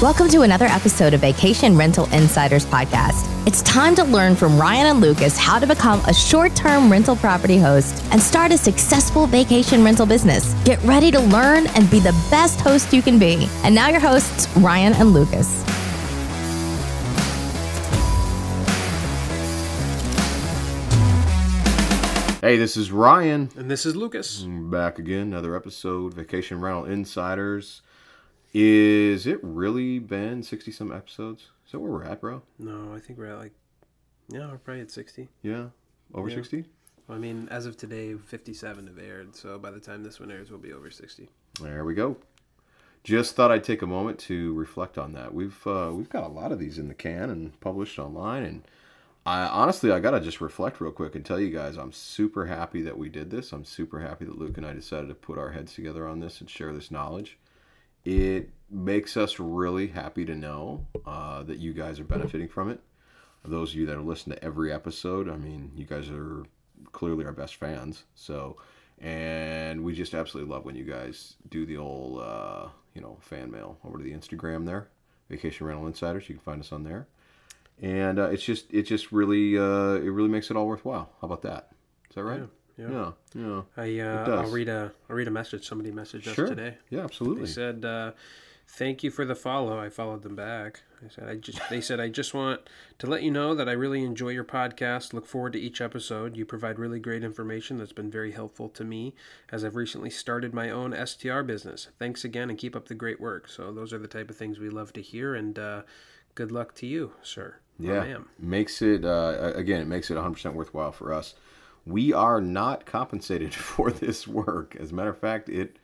Welcome to another episode of Vacation Rental Insiders Podcast. It's time to learn from Ryan and Lucas how to become a short term rental property host and start a successful vacation rental business. Get ready to learn and be the best host you can be. And now, your hosts, Ryan and Lucas. Hey, this is Ryan. And this is Lucas. Back again, another episode, Vacation Rental Insiders. Is it really been 60 some episodes? Is that where we're at, bro? No, I think we're at like, yeah, we're probably at 60. Yeah? Over Yeah. 60? I mean, as of today, 57 have aired. So by the time this one airs, we'll be over 60. There we go. Just thought I'd take a moment to reflect on that. We've uh, we've got a lot of these in the can and published online, and I honestly I gotta just reflect real quick and tell you guys I'm super happy that we did this. I'm super happy that Luke and I decided to put our heads together on this and share this knowledge. It makes us really happy to know uh, that you guys are benefiting from it. Those of you that have listened to every episode, I mean, you guys are clearly our best fans. So, and we just absolutely love when you guys do the old, uh, you know, fan mail over to the Instagram there, Vacation Rental Insiders. You can find us on there, and uh, it's just it just really uh, it really makes it all worthwhile. How about that? Is that right? Yeah. Yeah. Yeah. I uh. I'll read a I'll read a message somebody messaged Sure. us today. Yeah. Absolutely. They said, uh, "Thank you for the follow." I followed them back. I said, "I just." They said, "I just want to let you know that I really enjoy your podcast. Look forward to each episode. You provide really great information that's been very helpful to me as I've recently started my own STR business. Thanks again, and keep up the great work." So those are the type of things we love to hear, and uh, good luck to you, sir. Yeah, makes it uh, again. It makes it 100% worthwhile for us. We are not compensated for this work. As a matter of fact, it,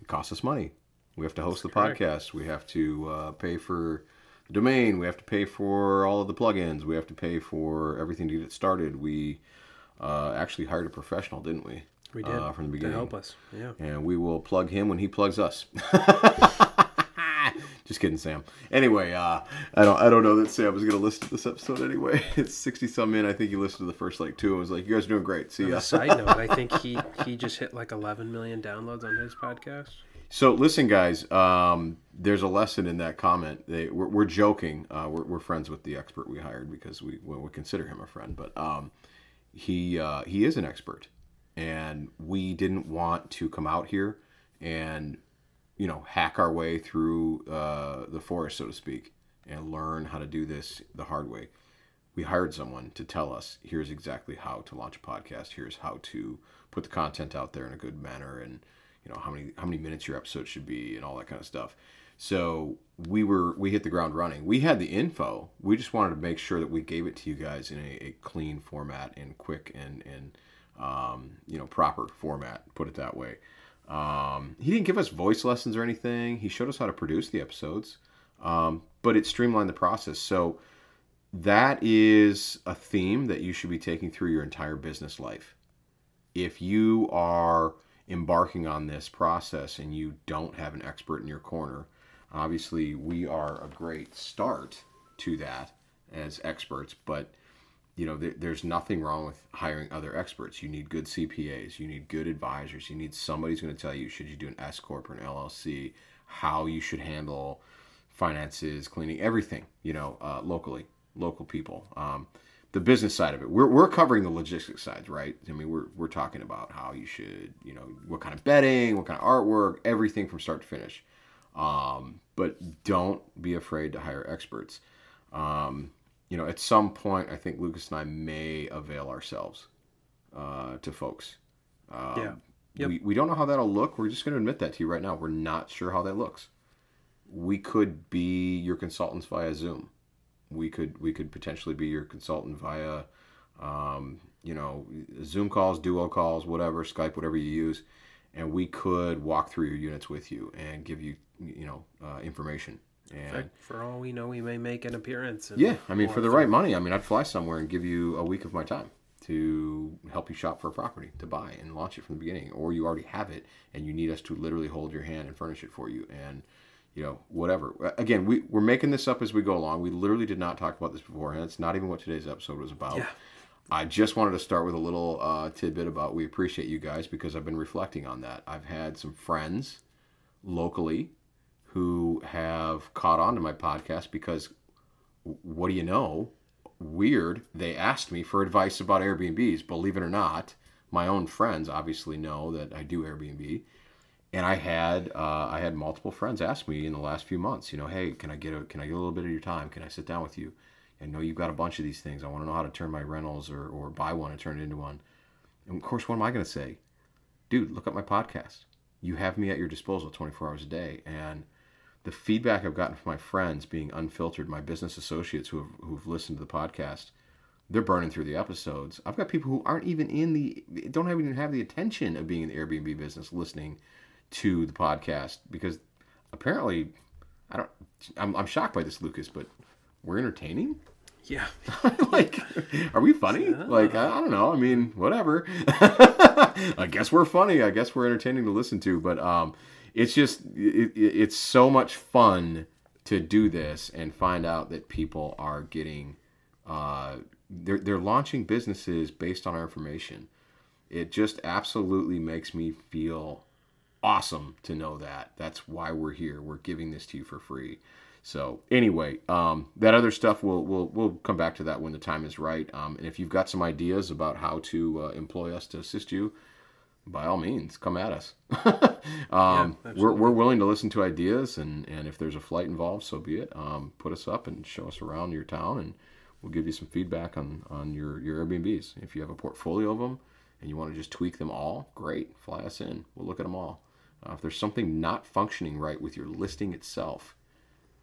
it costs us money. We have to host the correct. podcast. We have to uh, pay for the domain. We have to pay for all of the plugins. We have to pay for everything to get it started. We uh, actually hired a professional, didn't we? We did uh, from the to beginning. help us. Yeah. and we will plug him when he plugs us. Just kidding, Sam. Anyway, uh, I don't I don't know that Sam was gonna listen to this episode anyway. It's sixty some in. I think he listened to the first like two and was like, "You guys are doing great." See ya. side note, I think he he just hit like 11 million downloads on his podcast. So listen, guys. Um, there's a lesson in that comment. They, we're, we're joking. Uh, we're, we're friends with the expert we hired because we well, we consider him a friend. But um, he uh, he is an expert, and we didn't want to come out here and you know hack our way through uh, the forest, so to speak, and learn how to do this the hard way. We hired someone to tell us here's exactly how to launch a podcast. Here's how to put the content out there in a good manner, and you know how many how many minutes your episode should be, and all that kind of stuff. So we were we hit the ground running. We had the info. We just wanted to make sure that we gave it to you guys in a, a clean format and quick and and um, you know proper format. Put it that way. Um, he didn't give us voice lessons or anything. He showed us how to produce the episodes, um, but it streamlined the process. So that is a theme that you should be taking through your entire business life. If you are embarking on this process and you don't have an expert in your corner, obviously we are a great start to that as experts, but you know there, there's nothing wrong with hiring other experts. You need good cpas you need good advisors you need somebody who's going to tell you should you do an s corp or an llc how you should handle finances cleaning everything you know uh, locally local people um, the business side of it. We're, we're covering the logistics sides right? I mean we're, we're talking about how you should you know what kind of bedding what kind of artwork everything from start to finish. Um, but don't be afraid to hire experts. Um, you know, at some point, I think Lucas and I may avail ourselves uh, to folks. Um, Yeah. Yep. We, we don't know how that'll look. We're just going to admit that to you right now. We're not sure how that looks. We could be your consultants via Zoom. We could we could potentially be your consultant via, um, you know, Zoom calls, Duo calls, whatever, Skype, whatever you use, and we could walk through your units with you and give you you know uh, information. And For all we know, we may make an appearance. Yeah, I mean, for the right money, I mean, I'd fly somewhere and give you a week of my time to help you shop for a property to buy and launch it from the beginning, or you already have it and you need us to literally hold your hand and furnish it for you, and you know, whatever. Again, we we're making this up as we go along. We literally did not talk about this beforehand. It's not even what today's episode was about. Yeah. I just wanted to start with a little uh, tidbit about we appreciate you guys because I've been reflecting on that. I've had some friends locally who have caught on to my podcast because what do you know? Weird. They asked me for advice about Airbnbs. Believe it or not, my own friends obviously know that I do Airbnb, and I had uh, I had multiple friends ask me in the last few months. You know, hey, can I get a can I get a little bit of your time? Can I sit down with you? I know you've got a bunch of these things. I want to know how to turn my rentals or, or buy one and turn it into one. And of course, what am I going to say? Dude, look up my podcast. You have me at your disposal 24 hours a day. And the feedback I've gotten from my friends being unfiltered, my business associates who have, who've listened to the podcast, they're burning through the episodes. I've got people who aren't even in the, don't even have the attention of being in the Airbnb business listening to the podcast because apparently, I don't, I'm, I'm shocked by this, Lucas, but we're entertaining. Yeah. like, are we funny? Yeah. Like, I, I, don't know. I mean, whatever. I guess we're funny. I guess we're entertaining to listen to. But um, it's just, it, it's so much fun to do this and find out that people are getting, uh, they're they're launching businesses based on our information. It just absolutely makes me feel awesome to know that. That's why we're here. We're giving this to you for free. So anyway, um, that other stuff we'll we'll we'll come back to that when the time is right. Um, and if you've got some ideas about how to uh, employ us to assist you, by all means, come at us. um, yeah, we're we're willing to listen to ideas, and and if there's a flight involved, so be it. Um, put us up and show us around your town, and we'll give you some feedback on on your your Airbnbs. If you have a portfolio of them and you want to just tweak them all, great. Fly us in. We'll look at them all. Uh, if there's something not functioning right with your listing itself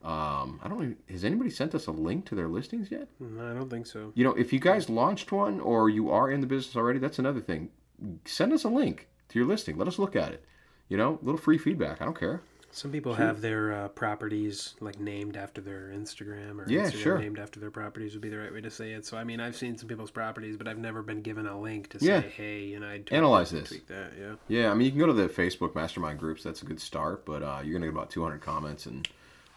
um, I don't. Even, has anybody sent us a link to their listings yet? No, I don't think so. You know, if you guys launched one or you are in the business already, that's another thing. Send us a link to your listing. Let us look at it. You know, a little free feedback. I don't care. Some people have their uh, properties like named after their Instagram or yeah, Instagram sure. named after their properties would be the right way to say it. So I mean, I've seen some people's properties, but I've never been given a link to say, yeah. "Hey, you know, I analyze this." That, yeah. Yeah, I mean, you can go to the Facebook mastermind groups. That's a good start, but uh, you're gonna get about 200 comments and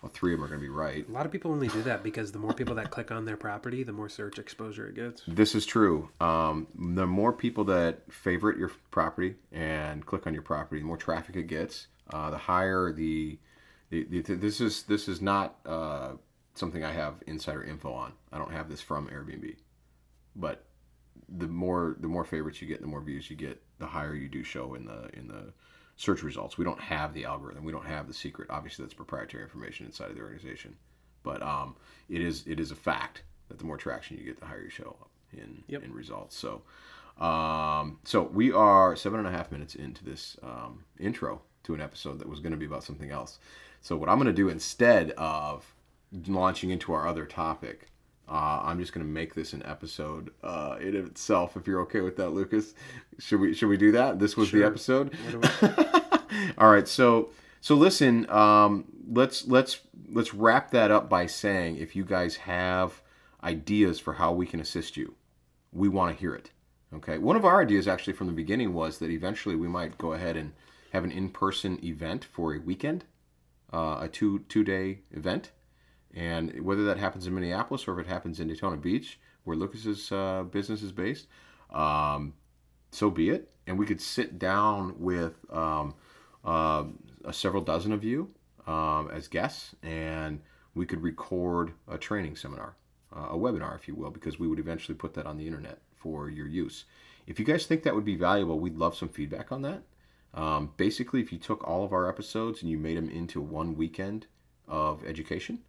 well, three of them are going to be right. A lot of people only do that because the more people that click on their property, the more search exposure it gets. This is true. Um, the more people that favorite your property and click on your property, the more traffic it gets. Uh, the higher the, the, the, this is this is not uh, something I have insider info on. I don't have this from Airbnb, but the more the more favorites you get, the more views you get, the higher you do show in the in the search results. We don't have the algorithm. We don't have the secret. Obviously, that's proprietary information inside of the organization. But um, it is it is a fact that the more traction you get, the higher you show up in yep. in results. So, um, so we are seven and a half minutes into this um, intro to an episode that was going to be about something else. So what I'm going to do instead of launching into our other topic uh, I'm just gonna make this an episode uh, in itself. If you're okay with that, Lucas, should we should we do that? This was sure. the episode. All right, so so listen, um, let's let's let's wrap that up by saying if you guys have ideas for how we can assist you, we want to hear it. Okay, one of our ideas actually from the beginning was that eventually we might go ahead and have an in-person event for a weekend, uh, a two two day event and whether that happens in Minneapolis or if it happens in Daytona Beach, where Lucas's uh, business is based, um, so be it. And we could sit down with um, uh, several dozen of you um, as guests, and we could record a training seminar, uh, a webinar, if you will, because we would eventually put that on the internet for your use. If you guys think that would be valuable, we'd love some feedback on that. Um, basically, if you took all of our episodes and you made them into one weekend of education,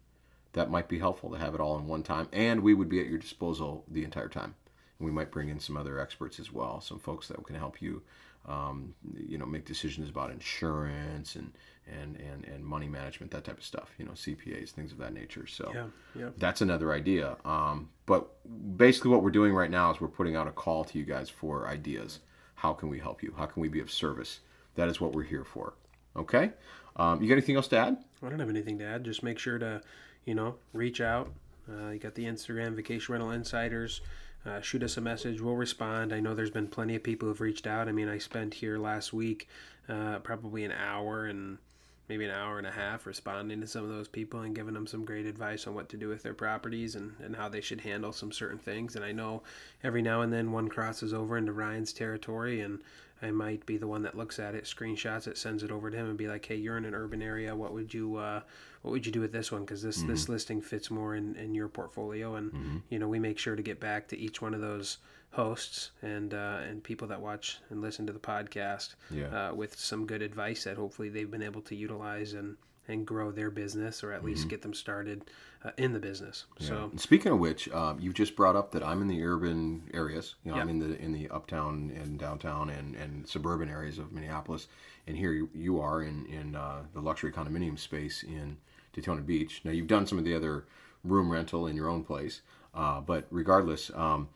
that might be helpful to have it all in one time. And we would be at your disposal the entire time. And we might bring in some other experts as well, some folks that can help you, um, you know, make decisions about insurance and, and, and, and money management, that type of stuff, you know, CPAs, things of that nature. So yeah, yeah. that's another idea. Um, but basically what we're doing right now is we're putting out a call to you guys for ideas. How can we help you? How can we be of service? That is what we're here for. Okay. Um, you got anything else to add? I don't have anything to add. Just make sure to you know, reach out. Uh, you got the Instagram Vacation Rental Insiders. Uh, shoot us a message. We'll respond. I know there's been plenty of people who've reached out. I mean, I spent here last week uh, probably an hour and maybe an hour and a half responding to some of those people and giving them some great advice on what to do with their properties and, and how they should handle some certain things. And I know every now and then one crosses over into Ryan's territory and I might be the one that looks at it, screenshots it, sends it over to him, and be like, "Hey, you're in an urban area. What would you uh, What would you do with this one? Because this this listing fits more in, in your portfolio." And you know, we make sure to get back to each one of those hosts and uh, and people that watch and listen to the podcast Yeah. uh, with some good advice that hopefully they've been able to utilize and and grow their business or at least get them started uh, in the business. So And speaking of which, um, you just brought up that I'm in the urban areas. You know, I'm in the in the uptown and downtown and, and suburban areas of Minneapolis, and here you, you are in in uh, the luxury condominium space in Daytona Beach. Now you've done some of the other room rental in your own place, uh, but regardless, um,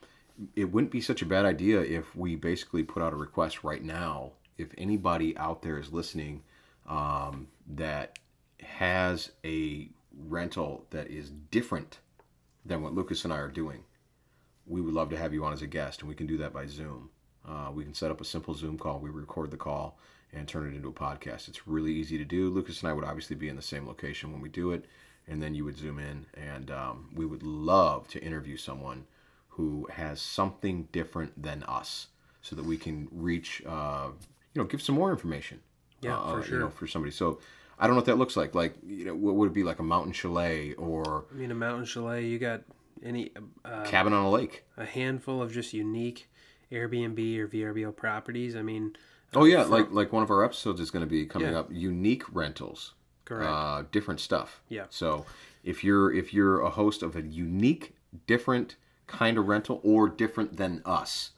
it wouldn't be such a bad idea if we basically put out a request right now. If anybody out there is listening um, that has a rental that is different than what Lucas and I are doing, we would love to have you on as a guest, and we can do that by Zoom. Uh, we can set up a simple Zoom call. We record the call and turn it into a podcast. It's really easy to do. Lucas and I would obviously be in the same location when we do it, and then you would zoom in, and um, we would love to interview someone who has something different than us, so that we can reach, uh, you know, give some more information. Yeah, uh, for You sure. know, for somebody. So. I don't know what that looks like. Like, you know, what would it be like a mountain chalet or I mean, a mountain chalet, you got any uh, cabin on a lake? a handful of just unique Airbnb or VRBO properties. I mean, Oh yeah, like like one of our episodes is going to be coming Yeah. up. Unique rentals, correct. uh, different stuff. Yeah. So if you're if you're a host of a unique, different kind of rental or different than us,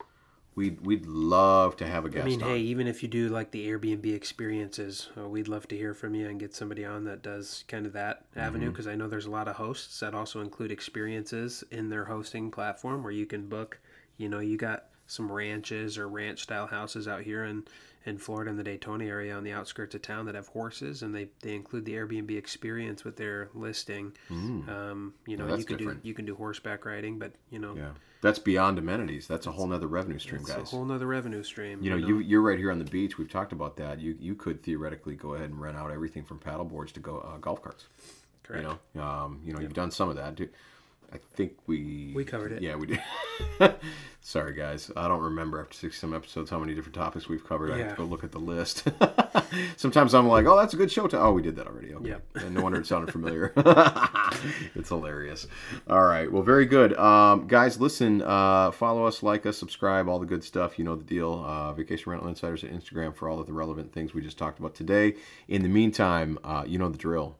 we'd we'd love to have a guest I mean, on. hey, even if you do like the Airbnb experiences, uh, we'd love to hear from you and get somebody on that does kind of that Mm-hmm. avenue because I know there's a lot of hosts that also include experiences in their hosting platform where you can book. You know, you got some ranches or ranch style houses out here in in Florida in the Daytona area on the outskirts of town that have horses and they, they include the Airbnb experience with their listing. Um, you know, Mm. that's you can different. do you can do horseback riding, but you know, yeah, that's beyond amenities. That's a whole nother revenue stream, it's a whole nother revenue stream. you know, you you're right here on the beach. We've talked about that. You you could theoretically go ahead and rent out everything from paddle boards to go uh, golf carts. correct. You know, um, you know, you've done some of that. I think we We covered it. Yeah, we did. Sorry, guys. I don't remember after six some episodes how many different topics we've covered. I have to go look at the list. Sometimes I'm like, oh, that's a good show. To oh, we did that already. Okay. Yep. And no wonder it sounded familiar. it's hilarious. All right. Well, very good, um, guys. Listen, uh, follow us, like us, subscribe, all the good stuff. You know the deal. Uh, Vacation Rental Insiders at Instagram for all of the relevant things we just talked about today. In the meantime, uh, you know the drill.